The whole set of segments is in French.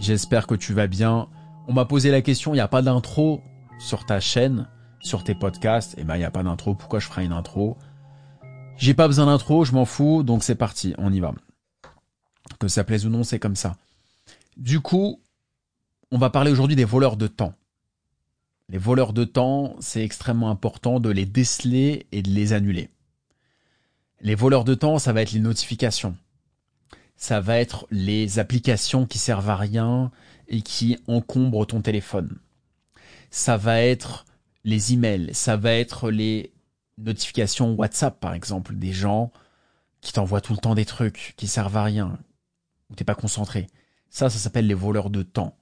J'espère que tu vas bien. On m'a posé la question, il n'y a pas d'intro sur ta chaîne, sur tes podcasts? Eh ben, il n'y a pas d'intro. Pourquoi je ferai une intro? J'ai pas besoin d'intro, je m'en fous. Donc c'est parti, on y va. Que ça plaise ou non, c'est comme ça. Du coup, on va parler aujourd'hui des voleurs de temps. Les voleurs de temps, c'est extrêmement important de les déceler et de les annuler. Les voleurs de temps, ça va être les notifications ça va être les applications qui servent à rien et qui encombrent ton téléphone. Ça va être les emails, ça va être les notifications WhatsApp par exemple, des gens qui t'envoient tout le temps des trucs qui servent à rien, où t'es pas concentré. Ça, ça s'appelle les voleurs de temps.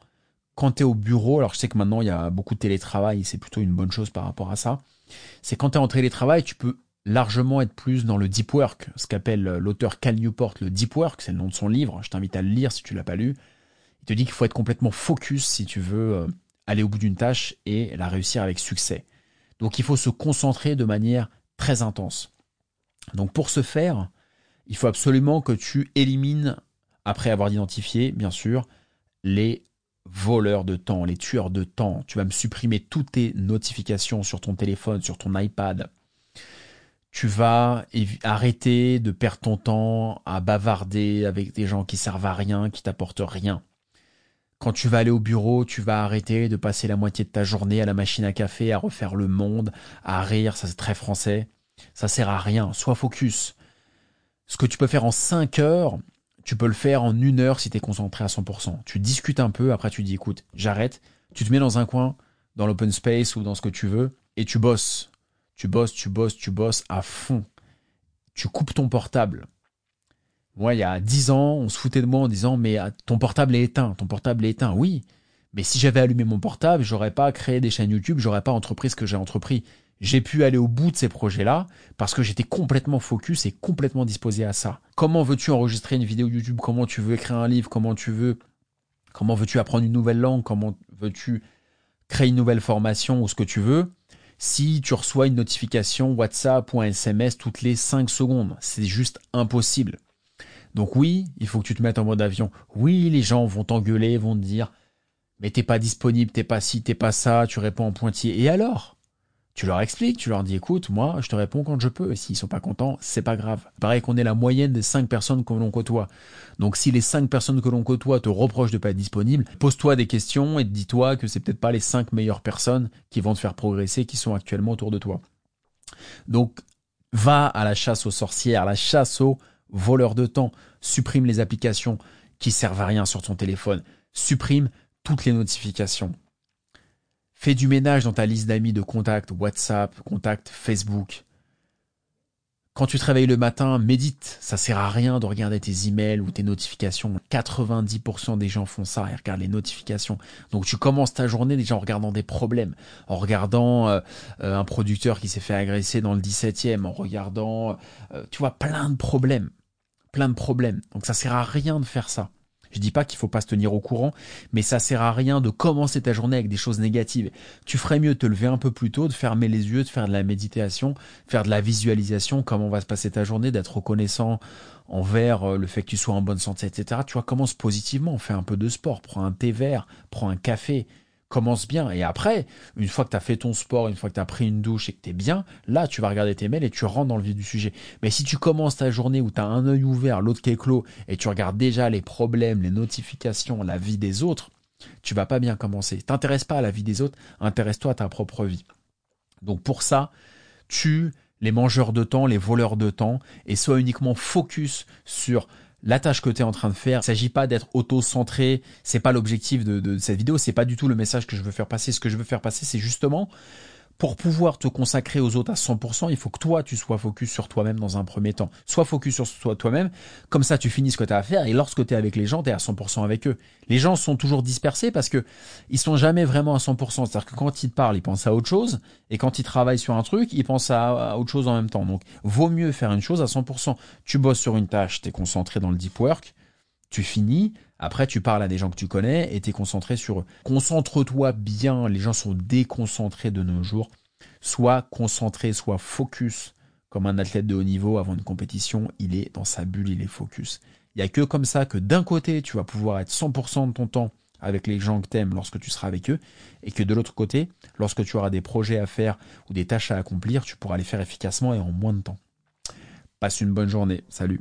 Quand tu es au bureau, alors je sais que maintenant il y a beaucoup de télétravail, c'est plutôt une bonne chose par rapport à ça. C'est quand tu es en télétravail, tu peux largement être plus dans le deep work, ce qu'appelle l'auteur Cal Newport le deep work, c'est le nom de son livre, je t'invite à le lire si tu l'as pas lu. Il te dit qu'il faut être complètement focus si tu veux euh, aller au bout d'une tâche et la réussir avec succès. Donc il faut se concentrer de manière très intense. Donc pour ce faire, il faut absolument que tu élimines, après avoir identifié, bien sûr, les voleurs de temps, les tueurs de temps. Tu vas me supprimer toutes tes notifications sur ton téléphone, sur ton iPad, tu vas arrêter de perdre ton temps à bavarder avec des gens qui servent à rien, qui t'apportent rien. Quand tu vas aller au bureau, tu vas arrêter de passer la moitié de ta journée à la machine à café, à refaire le monde, à rire, ça c'est très français. Ça sert à rien, sois focus. Ce que tu peux faire en 5 heures, tu peux le faire en une heure si tu es concentré à 100%. Tu discutes un peu, après tu dis écoute, j'arrête, tu te mets dans un coin, dans l'open space ou dans ce que tu veux, et tu bosses. Tu bosses, tu bosses, tu bosses à fond. Tu coupes ton portable. Moi, il y a dix ans, on se foutait de moi en disant mais ah, ton portable est éteint, ton portable est éteint. Oui, mais si j'avais allumé mon portable, j'aurais pas créé des chaînes YouTube, j'aurais pas entrepris ce que j'ai entrepris. J'ai pu aller au bout de ces projets-là parce que j'étais complètement focus et complètement disposé à ça. Comment veux-tu enregistrer une vidéo YouTube? Comment tu veux écrire un livre? Comment tu veux Comment veux-tu apprendre une nouvelle langue? Comment veux-tu créer une nouvelle formation ou ce que tu veux? Si tu reçois une notification WhatsApp SMS toutes les 5 secondes. C'est juste impossible. Donc oui, il faut que tu te mettes en mode avion. Oui, les gens vont t'engueuler, vont te dire mais t'es pas disponible, t'es pas ci, t'es pas ça, tu réponds en pointillé. Et alors? Tu leur expliques, tu leur dis écoute, moi je te réponds quand je peux, et s'ils sont pas contents, c'est pas grave. Pareil qu'on est la moyenne des cinq personnes que l'on côtoie. Donc si les cinq personnes que l'on côtoie te reprochent de pas être disponible, pose-toi des questions et dis-toi que c'est peut-être pas les cinq meilleures personnes qui vont te faire progresser, qui sont actuellement autour de toi. Donc va à la chasse aux sorcières, la chasse aux voleurs de temps, supprime les applications qui servent à rien sur ton téléphone, supprime toutes les notifications. Fais du ménage dans ta liste d'amis de contacts, WhatsApp, contacts, Facebook. Quand tu te réveilles le matin, médite. Ça sert à rien de regarder tes emails ou tes notifications. 90% des gens font ça et regardent les notifications. Donc tu commences ta journée déjà en regardant des problèmes, en regardant euh, euh, un producteur qui s'est fait agresser dans le 17e, en regardant, euh, tu vois, plein de problèmes. Plein de problèmes. Donc ça sert à rien de faire ça. Je dis pas qu'il faut pas se tenir au courant, mais ça sert à rien de commencer ta journée avec des choses négatives. Tu ferais mieux de te lever un peu plus tôt, de fermer les yeux, de faire de la méditation, faire de la visualisation, comment va se passer ta journée, d'être reconnaissant envers euh, le fait que tu sois en bonne santé, etc. Tu vois, commence positivement, fais un peu de sport, prends un thé vert, prends un café, commence bien. Et après, une fois que tu as fait ton sport, une fois que tu as pris une douche et que tu es bien, là, tu vas regarder tes mails et tu rentres dans le vif du sujet. Mais si tu commences ta journée où tu as un œil ouvert, l'autre qui est clos, et tu regardes déjà les problèmes, les notifications, la vie des autres, tu vas pas bien commencer. T'intéresses pas à la vie des autres, intéresse-toi à ta propre vie. Donc pour ça, tu les mangeurs de temps, les voleurs de temps, et sois uniquement focus sur la tâche que tu es en train de faire. Il s'agit pas d'être auto-centré. C'est pas l'objectif de, de, cette vidéo. C'est pas du tout le message que je veux faire passer. Ce que je veux faire passer, c'est justement pour pouvoir te consacrer aux autres à 100%, il faut que toi, tu sois focus sur toi-même dans un premier temps. Sois focus sur toi-même, comme ça tu finis ce que tu as à faire, et lorsque tu es avec les gens, tu es à 100% avec eux. Les gens sont toujours dispersés parce que ils sont jamais vraiment à 100%. C'est-à-dire que quand ils te parlent, ils pensent à autre chose, et quand ils travaillent sur un truc, ils pensent à, autre chose en même temps. Donc, vaut mieux faire une chose à 100%. Tu bosses sur une tâche, tu es concentré dans le deep work, tu finis, après tu parles à des gens que tu connais et tu es concentré sur eux. Concentre-toi bien, les gens sont déconcentrés de nos jours. Sois concentré, sois focus comme un athlète de haut niveau avant une compétition, il est dans sa bulle, il est focus. Il n'y a que comme ça que d'un côté tu vas pouvoir être 100% de ton temps avec les gens que t'aimes lorsque tu seras avec eux, et que de l'autre côté, lorsque tu auras des projets à faire ou des tâches à accomplir, tu pourras les faire efficacement et en moins de temps. Passe une bonne journée. Salut.